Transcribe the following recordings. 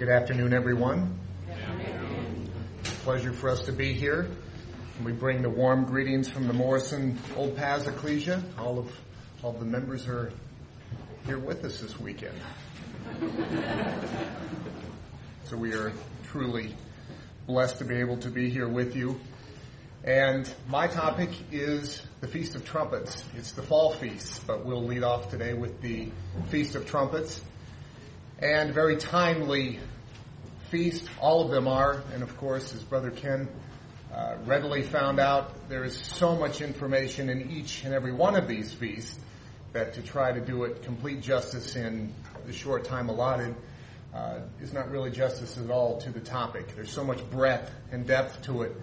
Good afternoon, everyone. Pleasure for us to be here. We bring the warm greetings from the Morrison Old Paths Ecclesia. All of all of the members are here with us this weekend. So we are truly blessed to be able to be here with you. And my topic is the Feast of Trumpets. It's the fall feast, but we'll lead off today with the Feast of Trumpets. And very timely feast, all of them are. And of course, as Brother Ken uh, readily found out, there is so much information in each and every one of these feasts that to try to do it complete justice in the short time allotted uh, is not really justice at all to the topic. There's so much breadth and depth to it.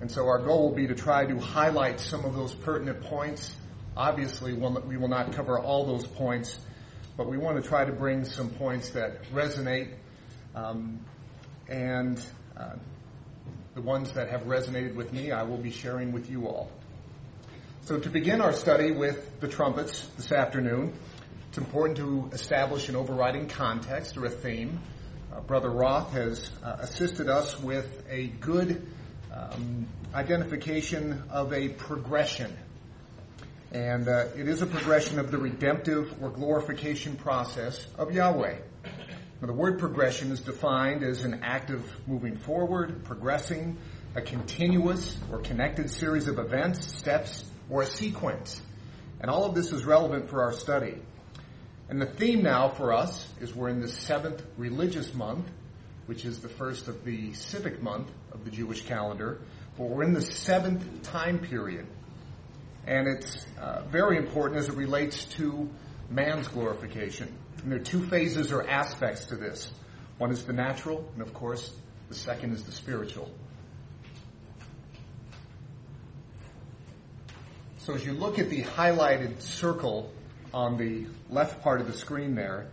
And so our goal will be to try to highlight some of those pertinent points. Obviously, we will not cover all those points, but we want to try to bring some points that resonate um, and uh, the ones that have resonated with me, I will be sharing with you all. So to begin our study with the trumpets this afternoon, it's important to establish an overriding context or a theme. Uh, Brother Roth has uh, assisted us with a good um, identification of a progression. And uh, it is a progression of the redemptive or glorification process of Yahweh. Now, the word progression is defined as an act of moving forward, progressing, a continuous or connected series of events, steps, or a sequence. And all of this is relevant for our study. And the theme now for us is we're in the seventh religious month, which is the first of the civic month of the Jewish calendar, but we're in the seventh time period. And it's uh, very important as it relates to man's glorification. And there are two phases or aspects to this. One is the natural, and of course, the second is the spiritual. So as you look at the highlighted circle on the left part of the screen there,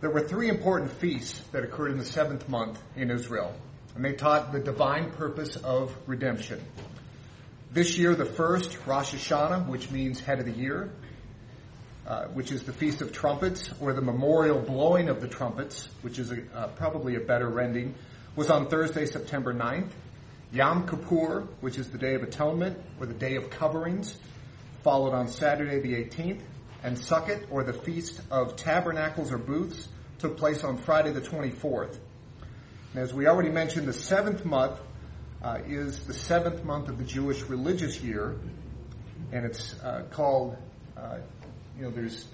there were three important feasts that occurred in the seventh month in Israel, and they taught the divine purpose of redemption. This year, the first, Rosh Hashanah, which means head of the year, uh, which is the Feast of Trumpets, or the memorial blowing of the trumpets, which is a, uh, probably a better rending, was on Thursday, September 9th. Yom Kippur, which is the Day of Atonement, or the Day of Coverings, followed on Saturday the 18th, and Sukkot, or the Feast of Tabernacles or Booths, took place on Friday the 24th. And as we already mentioned, the seventh month uh, is the seventh month of the Jewish religious year, and it's uh, called, uh, you know, there's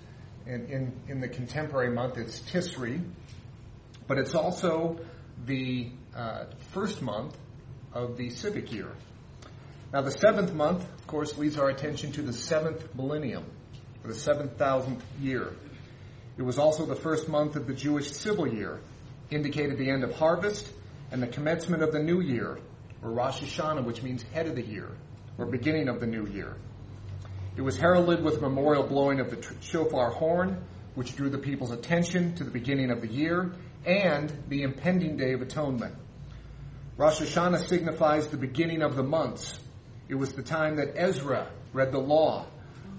in, in, in the contemporary month it's Tisri, but it's also the uh, first month of the civic year. Now, the seventh month, of course, leads our attention to the seventh millennium, the seventh thousandth year. It was also the first month of the Jewish civil year, indicated the end of harvest and the commencement of the new year, or Rosh Hashanah, which means head of the year, or beginning of the new year. It was heralded with memorial blowing of the shofar horn, which drew the people's attention to the beginning of the year and the impending Day of Atonement. Rosh Hashanah signifies the beginning of the months. It was the time that Ezra read the law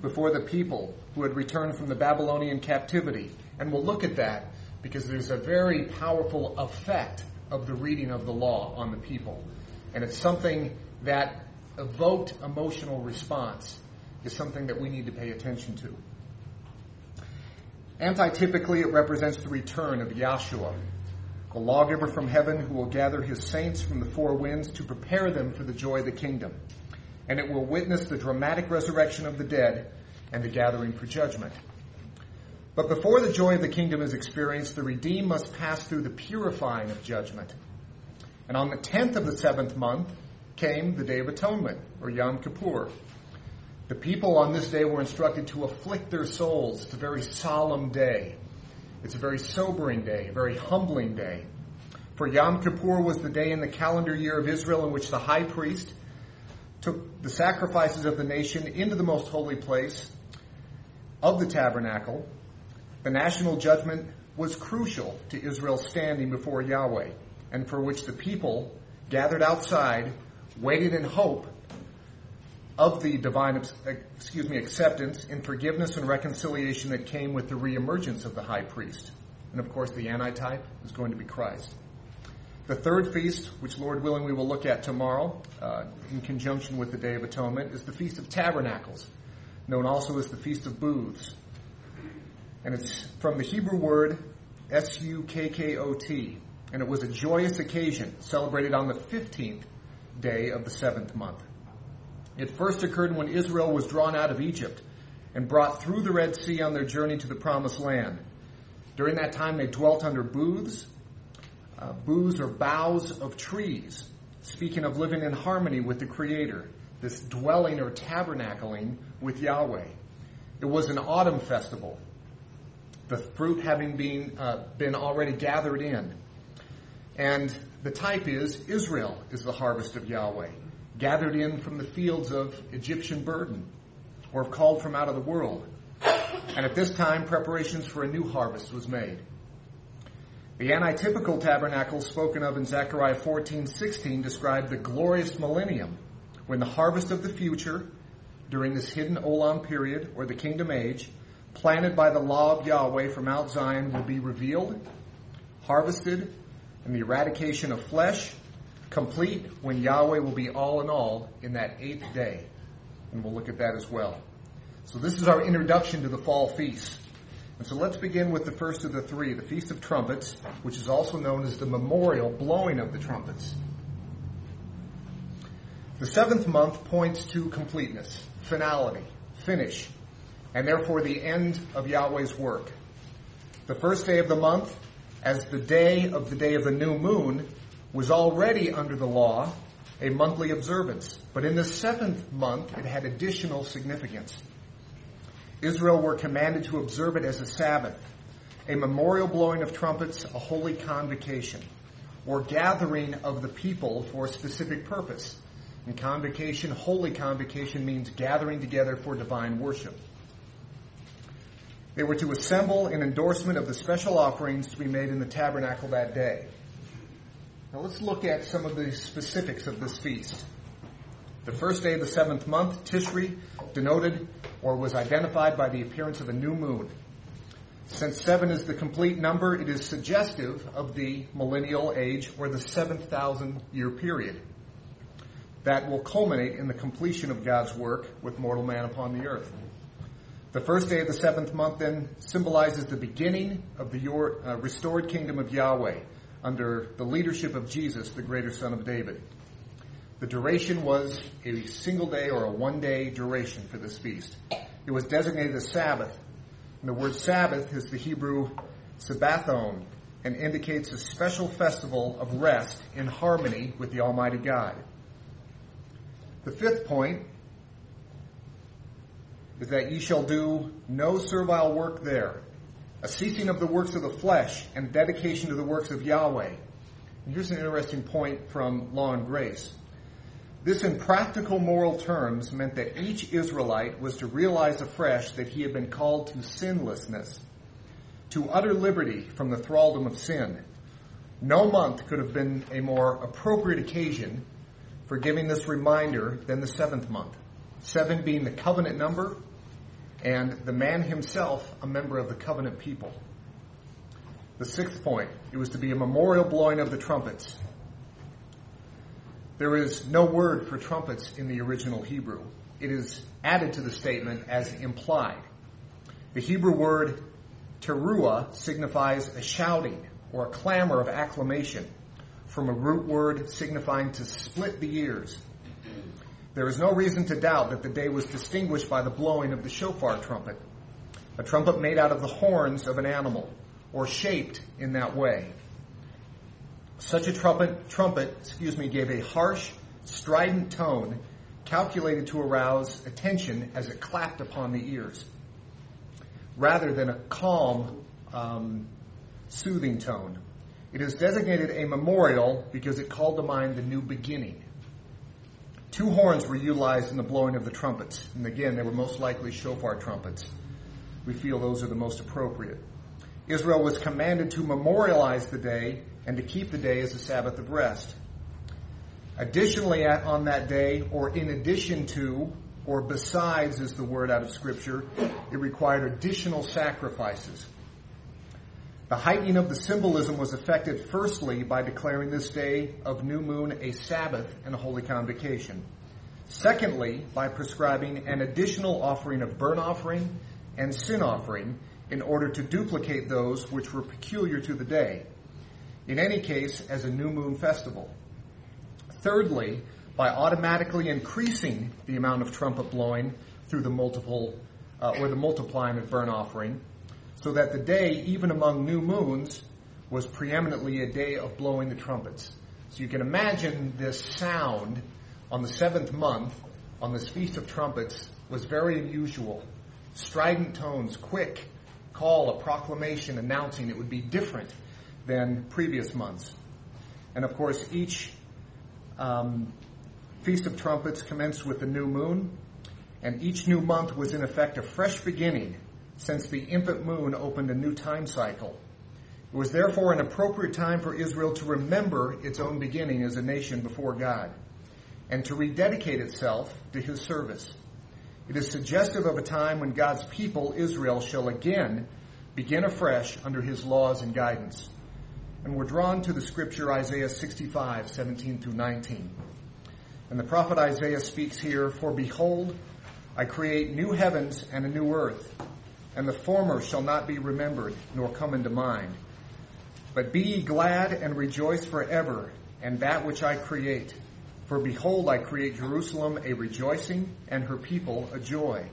before the people who had returned from the Babylonian captivity. And we'll look at that because there's a very powerful effect of the reading of the law on the people. And it's something that evoked emotional response is something that we need to pay attention to. Antitypically, it represents the return of Yahshua, the lawgiver from heaven who will gather his saints from the four winds to prepare them for the joy of the kingdom. And it will witness the dramatic resurrection of the dead and the gathering for judgment. But before the joy of the kingdom is experienced, the redeemed must pass through the purifying of judgment. And on the tenth of the seventh month came the Day of Atonement, or Yom Kippur. The people on this day were instructed to afflict their souls. It's a very solemn day. It's a very sobering day, a very humbling day. For Yom Kippur was the day in the calendar year of Israel in which the high priest took the sacrifices of the nation into the most holy place of the tabernacle. The national judgment was crucial to Israel's standing before Yahweh, and for which the people gathered outside waited in hope of the divine, excuse me, acceptance and forgiveness and reconciliation that came with the reemergence of the high priest. And of course, the antitype is going to be Christ. The third feast, which Lord willing we will look at tomorrow uh, in conjunction with the Day of Atonement, is the Feast of Tabernacles, known also as the Feast of Booths. And it's from the Hebrew word S-U-K-K-O-T. And it was a joyous occasion celebrated on the 15th day of the seventh month. It first occurred when Israel was drawn out of Egypt and brought through the Red Sea on their journey to the promised land. During that time, they dwelt under booths. Uh, booths or boughs of trees, speaking of living in harmony with the Creator, this dwelling or tabernacling with Yahweh. It was an autumn festival, the fruit having been, uh, been already gathered in. And the type is Israel is the harvest of Yahweh, gathered in from the fields of Egyptian burden, or called from out of the world. And at this time, preparations for a new harvest was made. The antitypical tabernacle spoken of in Zechariah 14:16 described the glorious millennium when the harvest of the future during this hidden Olam period or the kingdom age planted by the law of Yahweh from Mount Zion will be revealed, harvested, and the eradication of flesh complete when Yahweh will be all in all in that eighth day. And we'll look at that as well. So this is our introduction to the fall feast. And so let's begin with the first of the three, the Feast of Trumpets, which is also known as the memorial blowing of the trumpets. The seventh month points to completeness, finality, finish, and therefore the end of Yahweh's work. The first day of the month, as the day of the day of the new moon, was already under the law a monthly observance. But in the seventh month, it had additional significance. Israel were commanded to observe it as a Sabbath, a memorial blowing of trumpets, a holy convocation, or gathering of the people for a specific purpose. And convocation, holy convocation means gathering together for divine worship. They were to assemble in endorsement of the special offerings to be made in the tabernacle that day. Now let's look at some of the specifics of this feast. The first day of the seventh month, Tishri, denoted or was identified by the appearance of a new moon. Since seven is the complete number, it is suggestive of the millennial age or the 7,000 year period that will culminate in the completion of God's work with mortal man upon the earth. The first day of the seventh month then symbolizes the beginning of the uh, restored kingdom of Yahweh under the leadership of Jesus, the greater son of David. The duration was a single day or a one day duration for this feast. It was designated a Sabbath. And the word Sabbath is the Hebrew Sabbathon and indicates a special festival of rest in harmony with the Almighty God. The fifth point is that ye shall do no servile work there, a ceasing of the works of the flesh and dedication to the works of Yahweh. And here's an interesting point from Law and Grace. This, in practical moral terms, meant that each Israelite was to realize afresh that he had been called to sinlessness, to utter liberty from the thraldom of sin. No month could have been a more appropriate occasion for giving this reminder than the seventh month. Seven being the covenant number, and the man himself a member of the covenant people. The sixth point, it was to be a memorial blowing of the trumpets. There is no word for trumpets in the original Hebrew. It is added to the statement as implied. The Hebrew word teruah signifies a shouting or a clamor of acclamation from a root word signifying to split the ears. There is no reason to doubt that the day was distinguished by the blowing of the shofar trumpet, a trumpet made out of the horns of an animal, or shaped in that way. Such a trumpet, trumpet, excuse me, gave a harsh, strident tone calculated to arouse attention as it clapped upon the ears, rather than a calm, um, soothing tone. It is designated a memorial because it called to mind the new beginning Two horns were utilized in the blowing of the trumpets. And again, they were most likely shofar trumpets. We feel those are the most appropriate. Israel was commanded to memorialize the day and to keep the day as a Sabbath of rest. Additionally, on that day, or in addition to, or besides is the word out of scripture, it required additional sacrifices. The heightening of the symbolism was effected firstly by declaring this day of new moon a Sabbath and a holy convocation. Secondly, by prescribing an additional offering of burnt offering and sin offering in order to duplicate those which were peculiar to the day. In any case, as a new moon festival. Thirdly, by automatically increasing the amount of trumpet blowing through the multiple uh, or the multiplying of burnt offering so that the day, even among new moons, was preeminently a day of blowing the trumpets. So you can imagine this sound on the seventh month, on this Feast of Trumpets, was very unusual. Strident tones, quick call, a proclamation announcing it would be different than previous months. And of course, each um, Feast of Trumpets commenced with the new moon, and each new month was in effect a fresh beginning since the infant moon opened a new time cycle. It was therefore an appropriate time for Israel to remember its own beginning as a nation before God and to rededicate itself to his service. It is suggestive of a time when God's people, Israel, shall again begin afresh under his laws and guidance. And we're drawn to the scripture Isaiah 65, 17 through 19. And the prophet Isaiah speaks here, For behold, I create new heavens and a new earth and the former shall not be remembered, nor come into mind. But be ye glad and rejoice forever, and that which I create. For behold, I create Jerusalem a rejoicing, and her people a joy.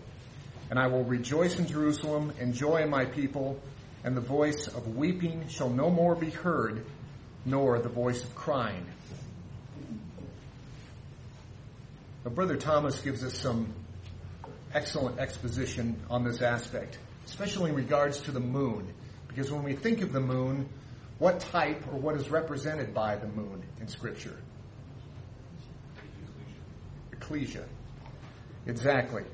And I will rejoice in Jerusalem, and joy in my people, and the voice of weeping shall no more be heard, nor the voice of crying. Now, Brother Thomas gives us some excellent exposition on this aspect especially in regards to the moon. Because when we think of the moon, what type or what is represented by the moon in Scripture? Ecclesia. Exactly.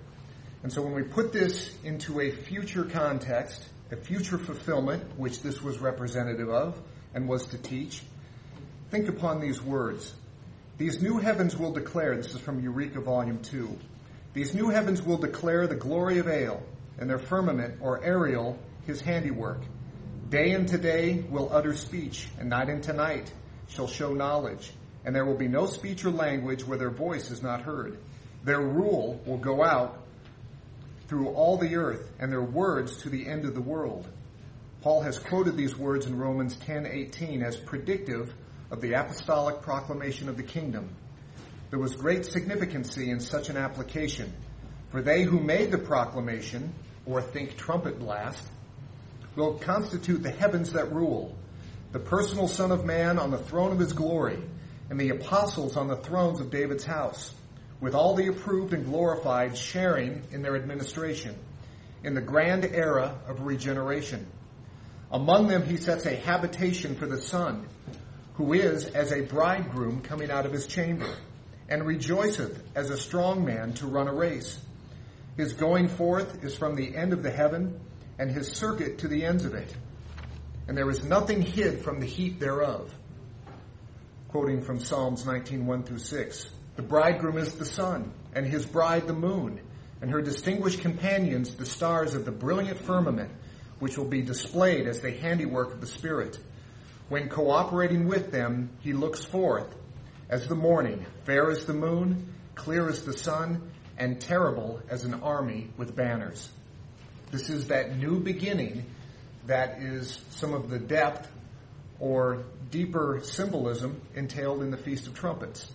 And so when we put this into a future context, a future fulfillment, which this was representative of and was to teach, think upon these words. These new heavens will declare, this is from Eureka Volume 2, these new heavens will declare the glory of El, and their firmament or aerial his handiwork. Day into day will utter speech, and night into night shall show knowledge. And there will be no speech or language where their voice is not heard. Their rule will go out through all the earth, and their words to the end of the world. Paul has quoted these words in Romans 10:18 as predictive of the apostolic proclamation of the kingdom. There was great significancy in such an application, for they who made the proclamation or think trumpet blast, will constitute the heavens that rule, the personal Son of Man on the throne of his glory, and the apostles on the thrones of David's house, with all the approved and glorified sharing in their administration, in the grand era of regeneration. Among them he sets a habitation for the Son, who is as a bridegroom coming out of his chamber, and rejoiceth as a strong man to run a race his going forth is from the end of the heaven, and his circuit to the ends of it. And there is nothing hid from the heat thereof. Quoting from Psalms 19, 1 through 6. The bridegroom is the sun, and his bride the moon, and her distinguished companions the stars of the brilliant firmament, which will be displayed as the handiwork of the Spirit. When cooperating with them, he looks forth as the morning, fair as the moon, clear as the sun, and terrible as an army with banners. This is that new beginning that is some of the depth or deeper symbolism entailed in the Feast of Trumpets.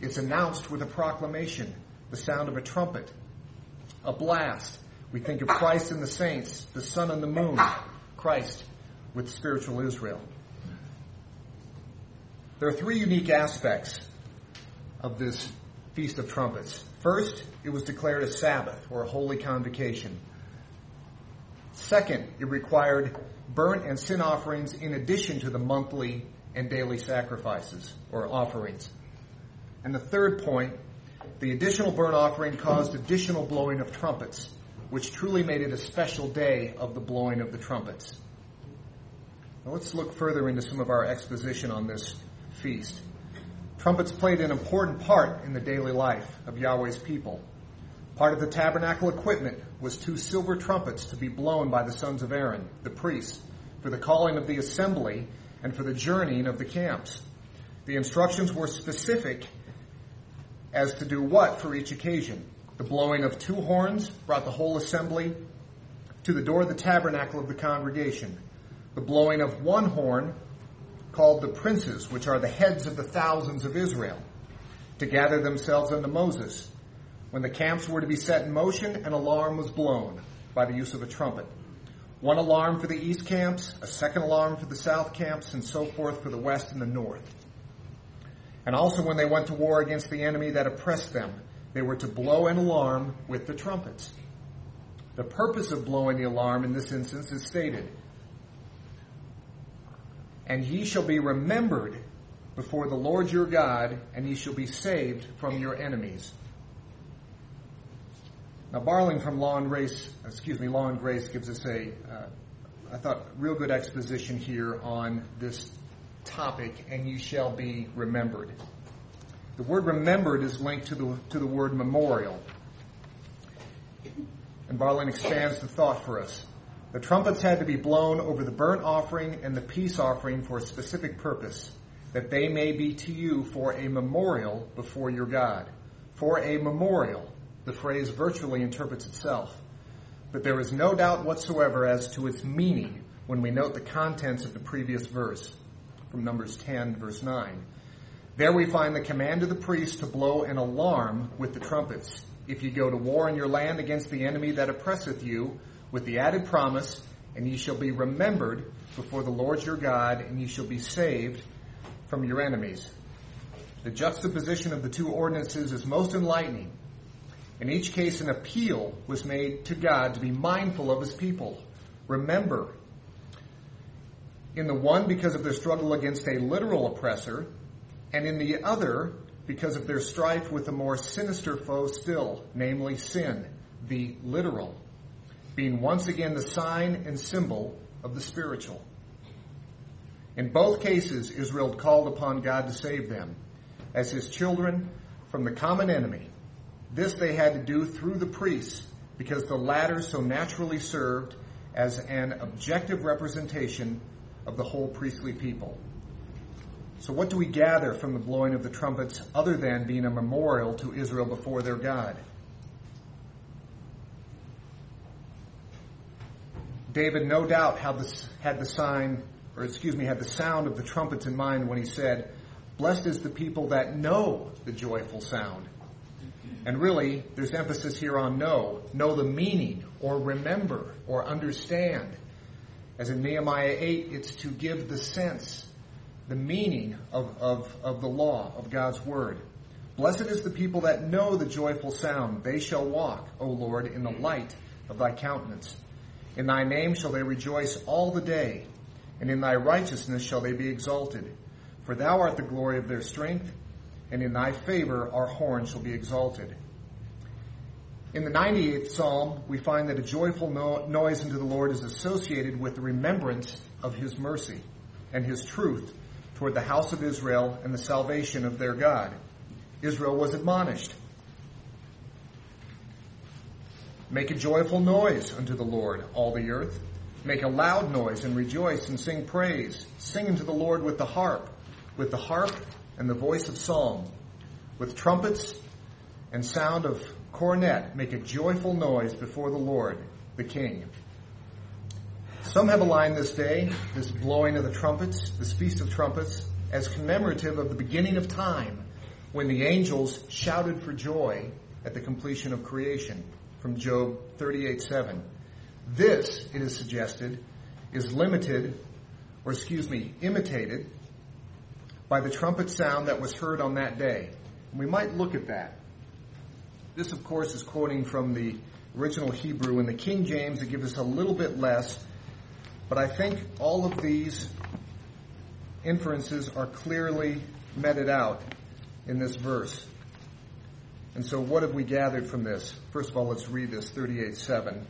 It's announced with a proclamation, the sound of a trumpet, a blast. We think of Christ and the saints, the sun and the moon, Christ with spiritual Israel. There are three unique aspects of this Feast of Trumpets. First, it was declared a Sabbath or a holy convocation. Second, it required burnt and sin offerings in addition to the monthly and daily sacrifices or offerings. And the third point, the additional burnt offering caused additional blowing of trumpets, which truly made it a special day of the blowing of the trumpets. Now let's look further into some of our exposition on this feast. Trumpets played an important part in the daily life of Yahweh's people. Part of the tabernacle equipment was two silver trumpets to be blown by the sons of Aaron, the priests, for the calling of the assembly, and for the journeying of the camps. The instructions were specific as to do what for each occasion. The blowing of two horns brought the whole assembly to the door of the tabernacle of the congregation. The blowing of one horn called the princes, which are the heads of the thousands of Israel, to gather themselves unto Moses. When the camps were to be set in motion, an alarm was blown by the use of a trumpet. One alarm for the east camps, a second alarm for the south camps, and so forth for the west and the north. And also when they went to war against the enemy that oppressed them, they were to blow an alarm with the trumpets. The purpose of blowing the alarm in this instance is stated. And ye shall be remembered before the Lord your God, and ye shall be saved from your enemies. Now, borrowing from Law and Grace, excuse me, Law and Grace gives us a, uh, I thought, real good exposition here on this topic, and you shall be remembered. The word remembered is linked to the, to the word memorial. And Barling expands the thought for us. The trumpets had to be blown over the burnt offering and the peace offering for a specific purpose, that they may be to you for a memorial before your God. For a memorial. The phrase virtually interprets itself. But there is no doubt whatsoever as to its meaning when we note the contents of the previous verse from Numbers 10, verse 9. There we find the command of the priest to blow an alarm with the trumpets. If ye go to war in your land against the enemy that oppresseth you, with the added promise, and ye shall be remembered before the Lord your God, and ye shall be saved from your enemies. The juxtaposition of the two ordinances is most enlightening. In each case, an appeal was made to God to be mindful of his people. Remember. In the one, because of their struggle against a literal oppressor, and in the other, because of their strife with a more sinister foe still, namely sin, the literal, being once again the sign and symbol of the spiritual. In both cases, Israel called upon God to save them as his children from the common enemy. This they had to do through the priests because the latter so naturally served as an objective representation of the whole priestly people. So, what do we gather from the blowing of the trumpets other than being a memorial to Israel before their God? David, no doubt, had the, had the sign, or excuse me, had the sound of the trumpets in mind when he said, Blessed is the people that know the joyful sound. And really, there's emphasis here on know. Know the meaning, or remember, or understand. As in Nehemiah 8, it's to give the sense the meaning of, of, of the law, of God's word. Blessed is the people that know the joyful sound. They shall walk, O Lord, in the light of thy countenance. In thy name shall they rejoice all the day, and in thy righteousness shall they be exalted. For thou art the glory of their strength, and in thy favor our horn shall be exalted. In the 98th Psalm, we find that a joyful no- noise unto the Lord is associated with the remembrance of his mercy and his truth toward the house of Israel and the salvation of their God. Israel was admonished. Make a joyful noise unto the Lord, all the earth. Make a loud noise and rejoice and sing praise. Sing unto the Lord with the harp, with the harp and the voice of psalm, with trumpets and sound of cornet. Make a joyful noise before the Lord, the King. Some have aligned this day, this blowing of the trumpets, this feast of trumpets, as commemorative of the beginning of time when the angels shouted for joy at the completion of creation from Job 38:7. This, it is suggested, is limited, or excuse me, imitated by the trumpet sound that was heard on that day. And we might look at that. This, of course, is quoting from the original Hebrew. In the King James, it gives us a little bit less but I think all of these inferences are clearly meted out in this verse. And so what have we gathered from this? First of all, let's read this 38:7.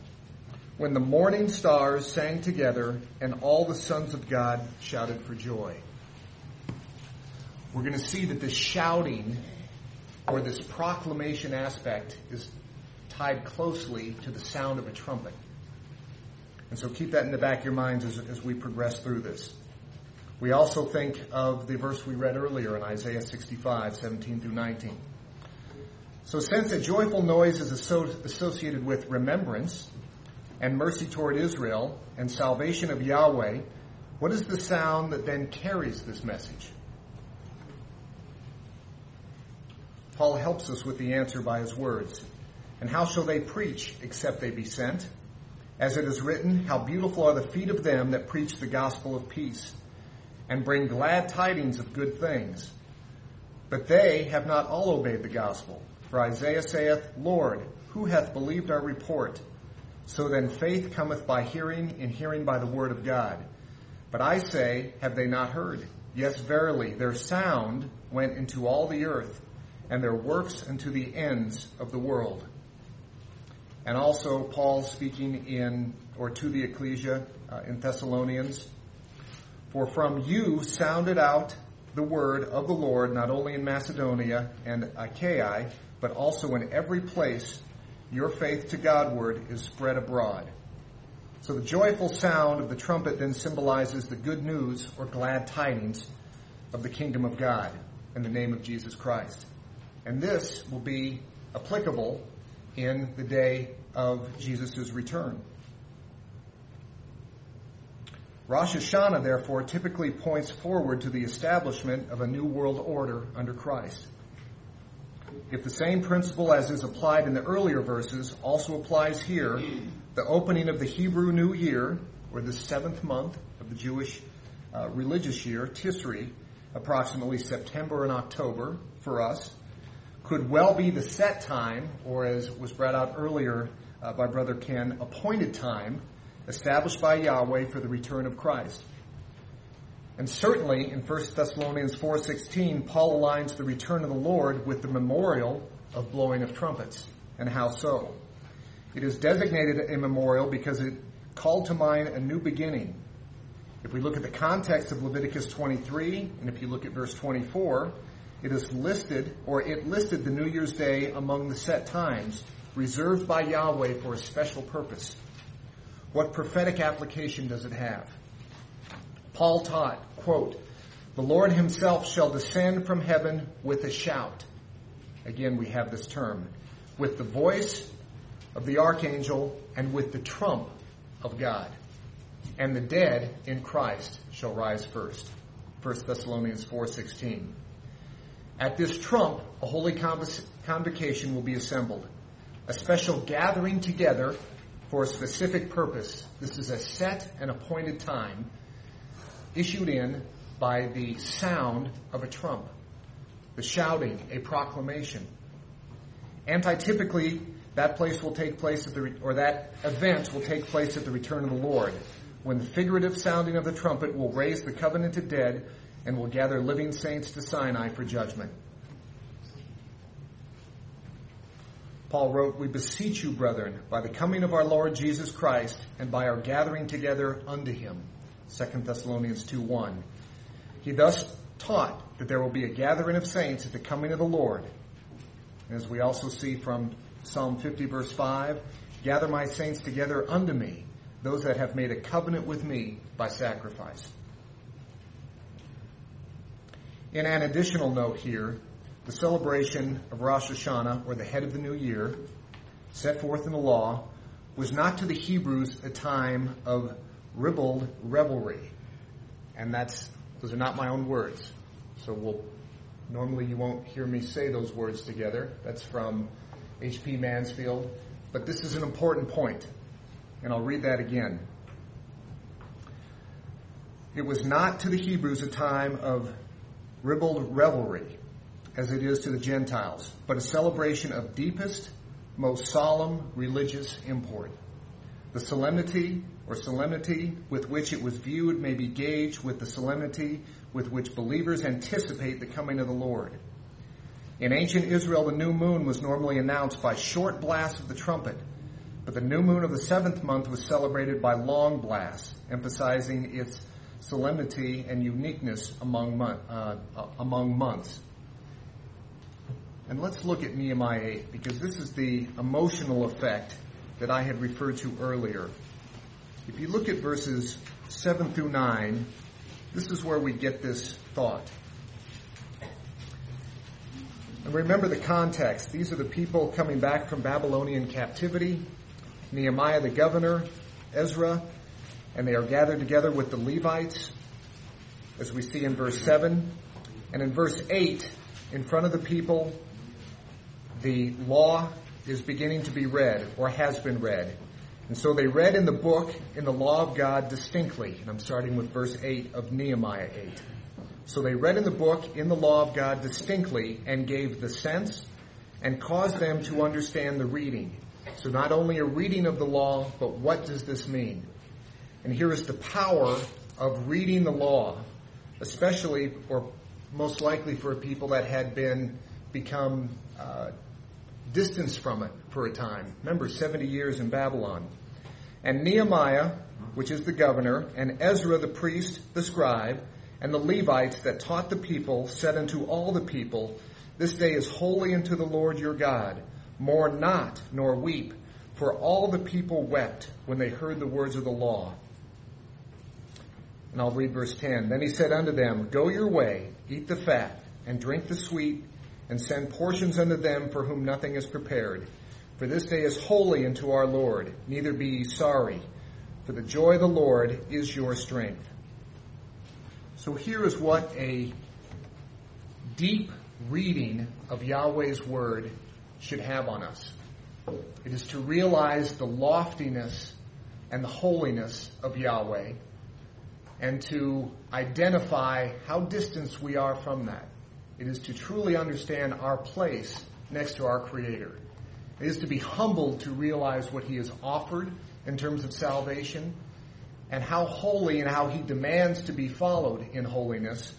When the morning stars sang together and all the sons of God shouted for joy. We're going to see that this shouting or this proclamation aspect is tied closely to the sound of a trumpet. And so keep that in the back of your minds as, as we progress through this. We also think of the verse we read earlier in Isaiah 65, 17 through 19. So since a joyful noise is associated with remembrance and mercy toward Israel and salvation of Yahweh, what is the sound that then carries this message? Paul helps us with the answer by his words. And how shall they preach except they be sent? As it is written, how beautiful are the feet of them that preach the gospel of peace and bring glad tidings of good things. But they have not all obeyed the gospel. For Isaiah saith, Lord, who hath believed our report? So then faith cometh by hearing, and hearing by the word of God. But I say, have they not heard? Yes, verily, their sound went into all the earth, and their works unto the ends of the world. And also Paul speaking in, or to the ecclesia uh, in Thessalonians, for from you sounded out the word of the Lord, not only in Macedonia and Achaia, but also in every place your faith to Godward is spread abroad. So the joyful sound of the trumpet then symbolizes the good news or glad tidings of the kingdom of God in the name of Jesus Christ. And this will be applicable in the day of Jesus' return. Rosh Hashanah, therefore, typically points forward to the establishment of a new world order under Christ. If the same principle as is applied in the earlier verses also applies here, the opening of the Hebrew New Year, or the seventh month of the Jewish uh, religious year, Tisri, approximately September and October for us, could well be the set time, or as was brought out earlier uh, by Brother Ken, appointed time established by Yahweh for the return of Christ. And certainly in 1 Thessalonians 4:16, Paul aligns the return of the Lord with the memorial of blowing of trumpets. And how so? It is designated a memorial because it called to mind a new beginning. If we look at the context of Leviticus 23, and if you look at verse 24, it is listed, or it listed the New Year's Day among the set times reserved by Yahweh for a special purpose. What prophetic application does it have? Paul taught, quote, the Lord himself shall descend from heaven with a shout. Again, we have this term. With the voice of the archangel and with the trump of God. And the dead in Christ shall rise first. 1 Thessalonians 4.16. At this trump, a holy convocation will be assembled. A special gathering together for a specific purpose. This is a set and appointed time issued in by the sound of a trump, the shouting, a proclamation. Antitypically, that place will take place at the, or that event will take place at the return of the Lord, when the figurative sounding of the trumpet will raise the covenanted dead and will gather living saints to Sinai for judgment. Paul wrote, We beseech you, brethren, by the coming of our Lord Jesus Christ and by our gathering together unto him. 2 Thessalonians 2 1. He thus taught that there will be a gathering of saints at the coming of the Lord. As we also see from Psalm 50 verse 5, gather my saints together unto me, those that have made a covenant with me by sacrifice. In an additional note here, the celebration of Rosh Hashanah, or the head of the new year, set forth in the law, was not to the Hebrews a time of ribald revelry. And that's, those are not my own words. So we'll, normally you won't hear me say those words together. That's from H.P. Mansfield. But this is an important point, and I'll read that again. It was not to the Hebrews a time of ribald revelry, as it is to the Gentiles, but a celebration of deepest, most solemn religious import. The solemnity or solemnity with which it was viewed may be gauged with the solemnity with which believers anticipate the coming of the Lord. In ancient Israel, the new moon was normally announced by short blasts of the trumpet, but the new moon of the seventh month was celebrated by long blasts, emphasizing its solemnity and uniqueness among, uh, among months. And let's look at Nehemiah 8 because this is the emotional effect that I had referred to earlier. If you look at verses 7 through 9, this is where we get this thought. And remember the context. These are the people coming back from Babylonian captivity. Nehemiah the governor, Ezra, and they are gathered together with the Levites, as we see in verse 7. And in verse 8, in front of the people, the law is beginning to be read, or has been read. And so they read in the book, in the law of God distinctly. And I'm starting with verse 8 of Nehemiah 8. So they read in the book, in the law of God distinctly, and gave the sense, and caused them to understand the reading. So not only a reading of the law, but what does this mean? And here is the power of reading the law, especially, or most likely for people that had been become uh, distanced from it for a time. Remember, 70 years in Babylon. And Nehemiah, which is the governor, and Ezra the priest, the scribe, and the Levites that taught the people said unto all the people, This day is holy unto the Lord your God. Mourn not, nor weep, for all the people wept when they heard the words of the law. And I'll read verse 10. Then he said unto them, Go your way, eat the fat, and drink the sweet, and send portions unto them for whom nothing is prepared. For this day is holy unto our Lord. Neither be ye sorry, for the joy of the Lord is your strength. So here is what a deep reading of Yahweh's word should have on us. It is to realize the loftiness and the holiness of Yahweh and to identify how distant we are from that. It is to truly understand our place next to our Creator. It is to be humbled to realize what He has offered in terms of salvation and how holy and how He demands to be followed in holiness.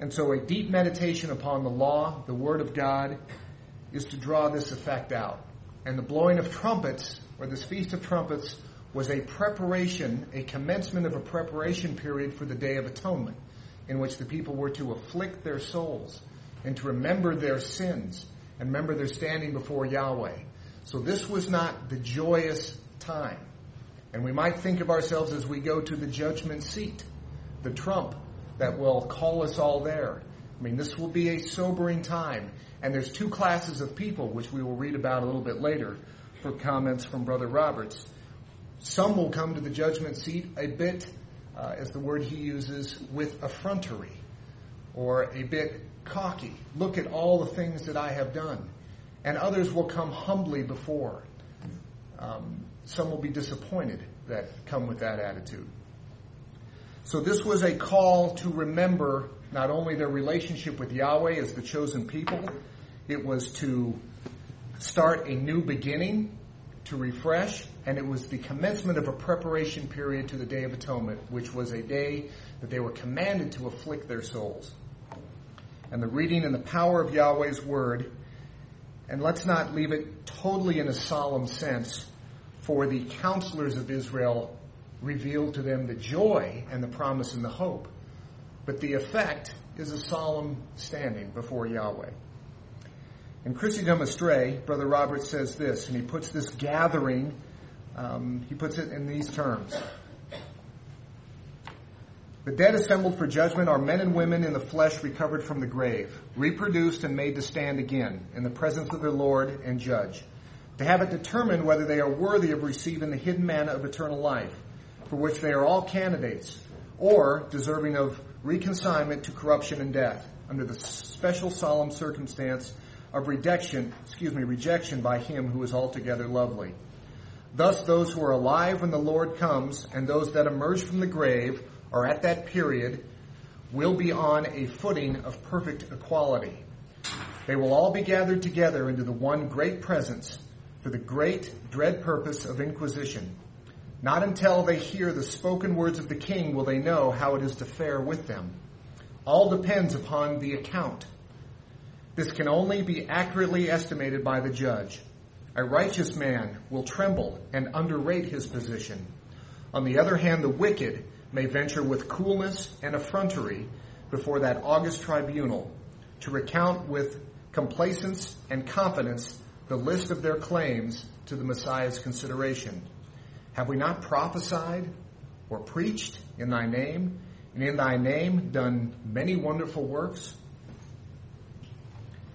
And so a deep meditation upon the law, the Word of God, is to draw this effect out. And the blowing of trumpets, or this Feast of Trumpets, was a preparation, a commencement of a preparation period for the Day of Atonement in which the people were to afflict their souls and to remember their sins and remember their standing before Yahweh. So this was not the joyous time. And we might think of ourselves as we go to the judgment seat, the trump that will call us all there. I mean, this will be a sobering time. And there's two classes of people, which we will read about a little bit later for comments from Brother Roberts. Some will come to the judgment seat a bit uh, as the word he uses, with effrontery or a bit cocky. Look at all the things that I have done. And others will come humbly before. Um, some will be disappointed that come with that attitude. So this was a call to remember not only their relationship with Yahweh as the chosen people, it was to start a new beginning, to refresh, and it was the commencement of a preparation period to the Day of Atonement, which was a day that they were commanded to afflict their souls. And the reading and the power of Yahweh's Word, and let's not leave it totally in a solemn sense, for the counselors of Israel revealed to them the joy and the promise and the hope. But the effect is a solemn standing before Yahweh. In Christendom Astray, Brother Robert says this, and he puts this gathering um, he puts it in these terms. The dead assembled for judgment are men and women in the flesh recovered from the grave, reproduced and made to stand again in the presence of their Lord and Judge, to have it determined whether they are worthy of receiving the hidden manna of eternal life, for which they are all candidates, or deserving of reconsignment to corruption and death, under the special solemn circumstance of rejection, excuse me, rejection by him who is altogether lovely. Thus, those who are alive when the Lord comes and those that emerge from the grave are at that period will be on a footing of perfect equality. They will all be gathered together into the one great presence for the great dread purpose of inquisition. Not until they hear the spoken words of the king will they know how it is to fare with them. All depends upon the account. This can only be accurately estimated by the judge. A righteous man will tremble and underrate his position. On the other hand, the wicked may venture with coolness and effrontery before that august tribunal to recount with complacence and confidence the list of their claims to the Messiah's consideration. Have we not prophesied or preached in thy name, and in thy name done many wonderful works?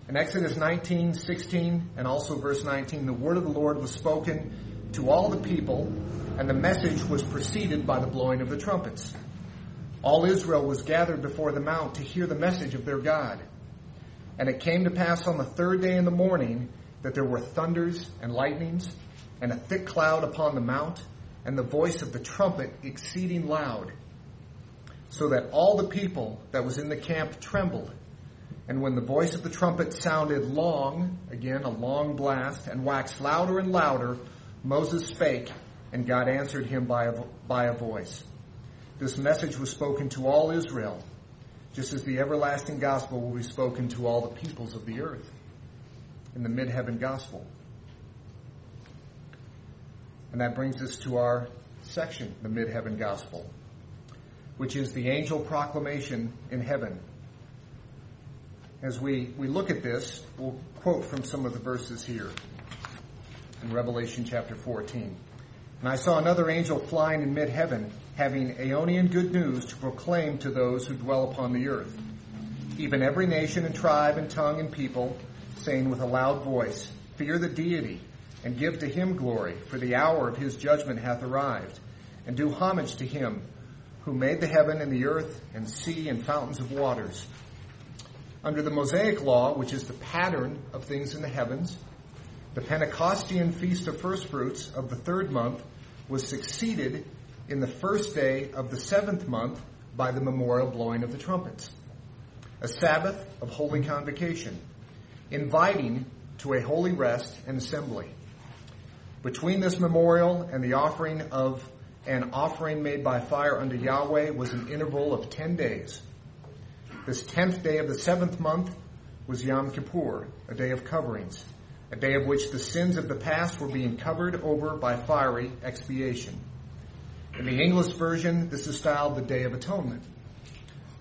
In Exodus 19, 16, and also verse 19, the word of the Lord was spoken to all the people, and the message was preceded by the blowing of the trumpets. All Israel was gathered before the mount to hear the message of their God. And it came to pass on the third day in the morning that there were thunders and lightnings, and a thick cloud upon the mount, and the voice of the trumpet exceeding loud, so that all the people that was in the camp trembled. And when the voice of the trumpet sounded long, again a long blast, and waxed louder and louder, Moses spake, and God answered him by a, by a voice. This message was spoken to all Israel, just as the everlasting gospel will be spoken to all the peoples of the earth in the mid heaven gospel. And that brings us to our section, the mid heaven gospel, which is the angel proclamation in heaven as we, we look at this, we'll quote from some of the verses here in Revelation chapter 14. And I saw another angel flying in mid heaven, having Aeonian good news to proclaim to those who dwell upon the earth, even every nation and tribe and tongue and people, saying with a loud voice, Fear the deity, and give to him glory, for the hour of his judgment hath arrived, and do homage to him who made the heaven and the earth and sea and fountains of waters under the Mosaic law, which is the pattern of things in the heavens, the Pentecostian feast of first fruits of the third month was succeeded in the first day of the seventh month by the memorial blowing of the trumpets, a Sabbath of holy convocation, inviting to a holy rest and assembly. Between this memorial and the offering of an offering made by fire unto Yahweh was an interval of ten days. This tenth day of the seventh month was Yom Kippur, a day of coverings, a day of which the sins of the past were being covered over by fiery expiation. In the English version, this is styled the Day of Atonement.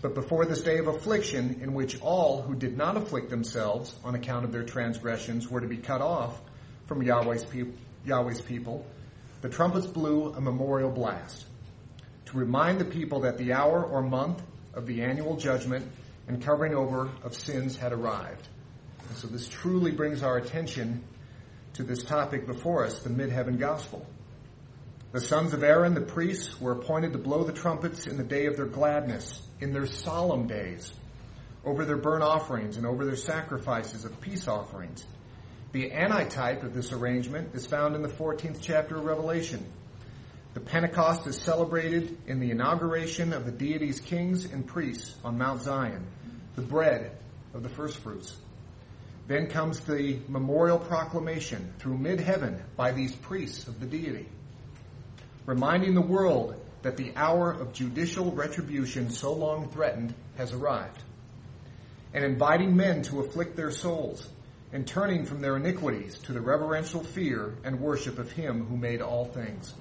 But before this day of affliction, in which all who did not afflict themselves on account of their transgressions were to be cut off from Yahweh's, Yahweh's people, the trumpets blew a memorial blast to remind the people that the hour or month of the annual judgment and covering over of sins had arrived. And so this truly brings our attention to this topic before us, the mid-heaven gospel. The sons of Aaron, the priests, were appointed to blow the trumpets in the day of their gladness, in their solemn days, over their burnt offerings and over their sacrifices of peace offerings. The antitype of this arrangement is found in the 14th chapter of Revelation, the Pentecost is celebrated in the inauguration of the deity's kings and priests on Mount Zion, the bread of the firstfruits. Then comes the memorial proclamation through mid heaven by these priests of the deity, reminding the world that the hour of judicial retribution so long threatened has arrived, and inviting men to afflict their souls and turning from their iniquities to the reverential fear and worship of Him who made all things.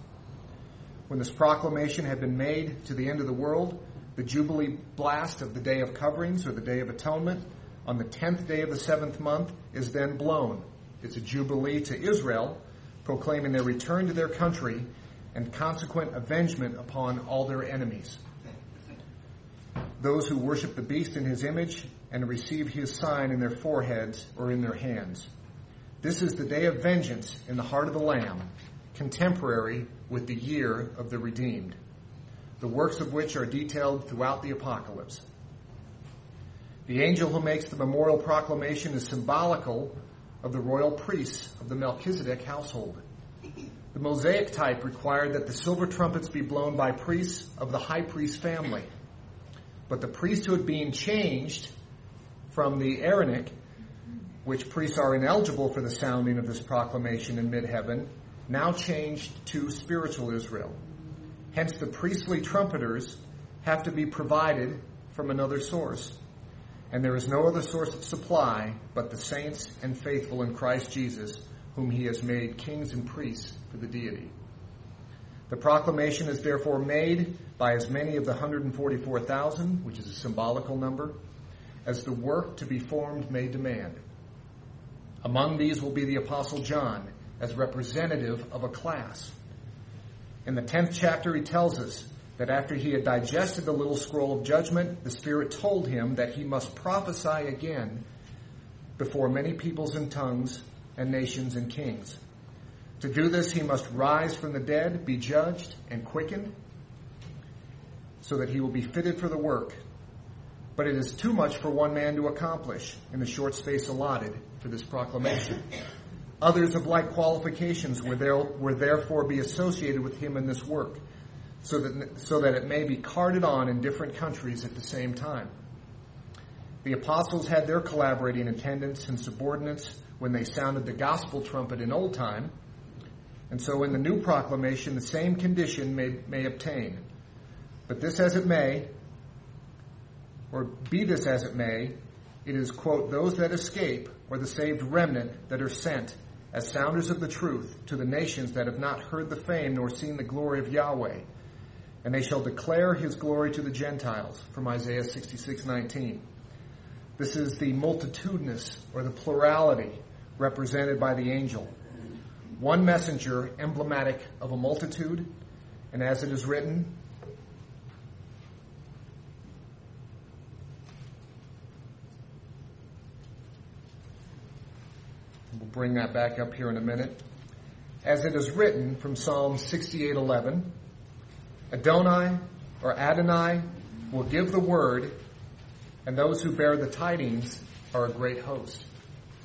When this proclamation had been made to the end of the world, the Jubilee blast of the Day of Coverings or the Day of Atonement on the tenth day of the seventh month is then blown. It's a Jubilee to Israel, proclaiming their return to their country and consequent avengement upon all their enemies. Those who worship the beast in his image and receive his sign in their foreheads or in their hands. This is the day of vengeance in the heart of the Lamb, contemporary with the year of the redeemed, the works of which are detailed throughout the apocalypse. The angel who makes the memorial proclamation is symbolical of the royal priests of the Melchizedek household. The Mosaic type required that the silver trumpets be blown by priests of the high priest family. But the priesthood being changed from the Aaronic, which priests are ineligible for the sounding of this proclamation in mid heaven, now changed to spiritual Israel. Hence, the priestly trumpeters have to be provided from another source. And there is no other source of supply but the saints and faithful in Christ Jesus, whom he has made kings and priests for the deity. The proclamation is therefore made by as many of the 144,000, which is a symbolical number, as the work to be formed may demand. Among these will be the Apostle John, as representative of a class. In the 10th chapter, he tells us that after he had digested the little scroll of judgment, the Spirit told him that he must prophesy again before many peoples and tongues and nations and kings. To do this, he must rise from the dead, be judged and quickened, so that he will be fitted for the work. But it is too much for one man to accomplish in the short space allotted for this proclamation. Others of like qualifications will, there, will therefore be associated with him in this work, so that, so that it may be carted on in different countries at the same time. The apostles had their collaborating attendants and subordinates when they sounded the gospel trumpet in old time, and so in the new proclamation the same condition may, may obtain. But this as it may, or be this as it may, it is, quote, those that escape, or the saved remnant that are sent as sounders of the truth to the nations that have not heard the fame nor seen the glory of Yahweh. And they shall declare his glory to the Gentiles, from Isaiah 66:19. This is the multitudinous or the plurality represented by the angel. One messenger emblematic of a multitude, and as it is written, bring that back up here in a minute. As it is written from Psalm 68:11, Adonai or Adonai will give the word, and those who bear the tidings are a great host.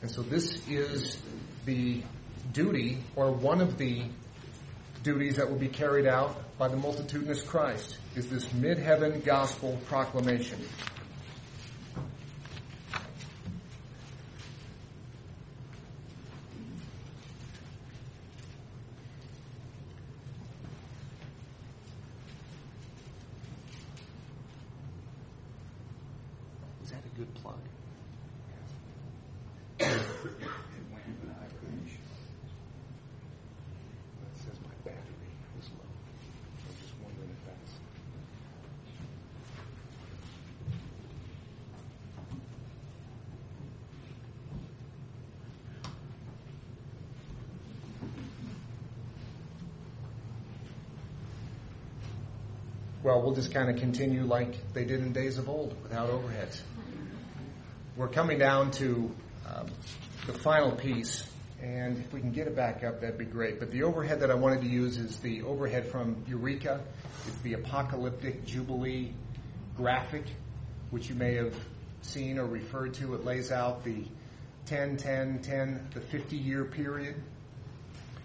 And so this is the duty, or one of the duties that will be carried out by the multitudinous Christ, is this mid-heaven gospel proclamation. Is that a good plug? Yes. It went in a hybrid issue. That says my battery is low. I was just wondering if that's. Well, we'll just kind of continue like they did in days of old without overheads. We're coming down to um, the final piece, and if we can get it back up, that'd be great. But the overhead that I wanted to use is the overhead from Eureka. It's the Apocalyptic Jubilee graphic, which you may have seen or referred to. It lays out the 10, 10, 10, the 50 year period.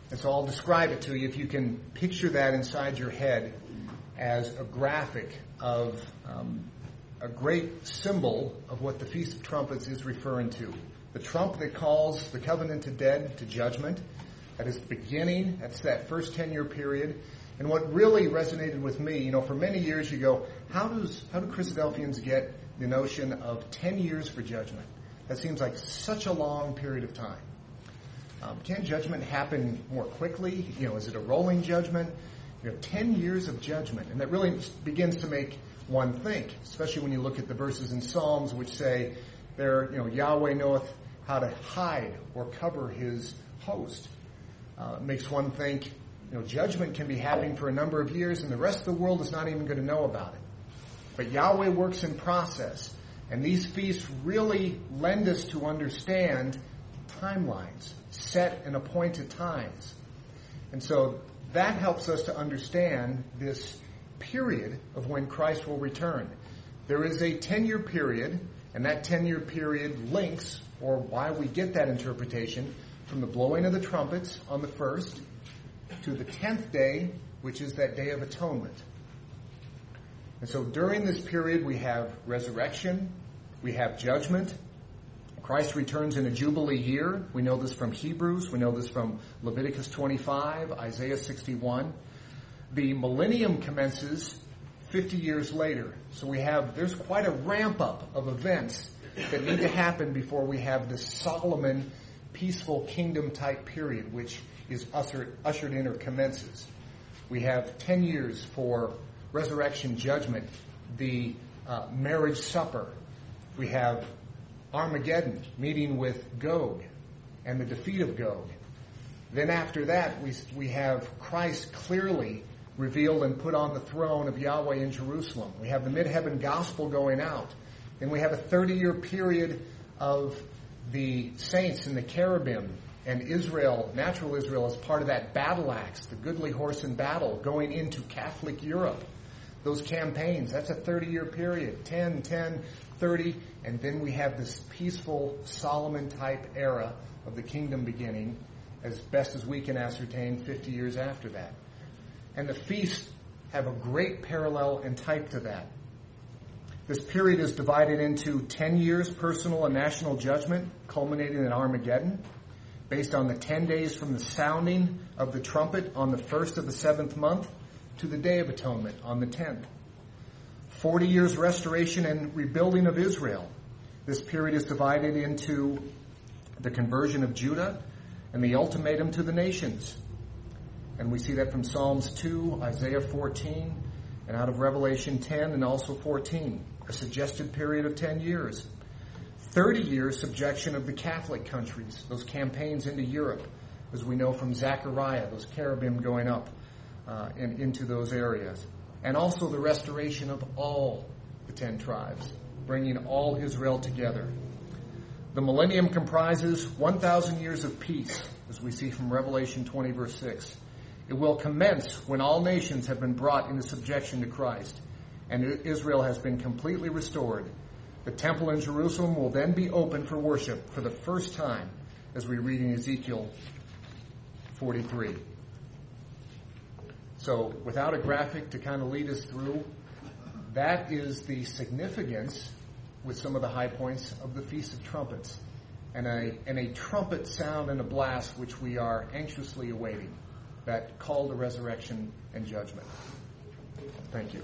And so I'll describe it to you if you can picture that inside your head as a graphic of um, a great symbol of what the Feast of Trumpets is referring to. The trump that calls the covenanted dead to judgment. That is the beginning. That's that first 10 year period. And what really resonated with me, you know, for many years you go, how does, how do Christadelphians get the notion of 10 years for judgment? That seems like such a long period of time. Um, can judgment happen more quickly? You know, is it a rolling judgment? You know, 10 years of judgment. And that really begins to make one think, especially when you look at the verses in Psalms which say, there, you know, Yahweh knoweth how to hide or cover his host. Uh, makes one think, you know, judgment can be happening for a number of years and the rest of the world is not even going to know about it. But Yahweh works in process. And these feasts really lend us to understand timelines, set and appointed times. And so that helps us to understand this period of when Christ will return. There is a 10 year period, and that 10 year period links, or why we get that interpretation, from the blowing of the trumpets on the first to the 10th day, which is that day of atonement. And so during this period, we have resurrection, we have judgment. Christ returns in a Jubilee year. We know this from Hebrews. We know this from Leviticus 25, Isaiah 61. The millennium commences 50 years later. So we have, there's quite a ramp up of events that need to happen before we have this Solomon peaceful kingdom type period, which is ushered, ushered in or commences. We have 10 years for resurrection judgment, the uh, marriage supper. We have Armageddon, meeting with Gog and the defeat of Gog. Then after that, we, we have Christ clearly revealed and put on the throne of Yahweh in Jerusalem. We have the mid-heaven gospel going out. Then we have a 30-year period of the saints in the cherubim and Israel, natural Israel, as part of that battle axe, the goodly horse in battle, going into Catholic Europe. Those campaigns, that's a 30-year period. 10, 10, 30, and then we have this peaceful Solomon type era of the kingdom beginning, as best as we can ascertain 50 years after that. And the feasts have a great parallel and type to that. This period is divided into 10 years personal and national judgment, culminating in Armageddon, based on the 10 days from the sounding of the trumpet on the first of the seventh month to the Day of Atonement on the 10th. 40 years restoration and rebuilding of Israel. This period is divided into the conversion of Judah and the ultimatum to the nations. And we see that from Psalms 2, Isaiah 14, and out of Revelation 10 and also 14, a suggested period of 10 years. 30 years subjection of the Catholic countries, those campaigns into Europe, as we know from Zechariah, those cherubim going up uh, and into those areas and also the restoration of all the ten tribes, bringing all Israel together. The millennium comprises 1,000 years of peace, as we see from Revelation 20, verse 6. It will commence when all nations have been brought into subjection to Christ, and Israel has been completely restored. The temple in Jerusalem will then be open for worship for the first time, as we read in Ezekiel 43. So without a graphic to kind of lead us through, that is the significance with some of the high points of the Feast of Trumpets and a, and a trumpet sound and a blast which we are anxiously awaiting, that call to resurrection and judgment. Thank you.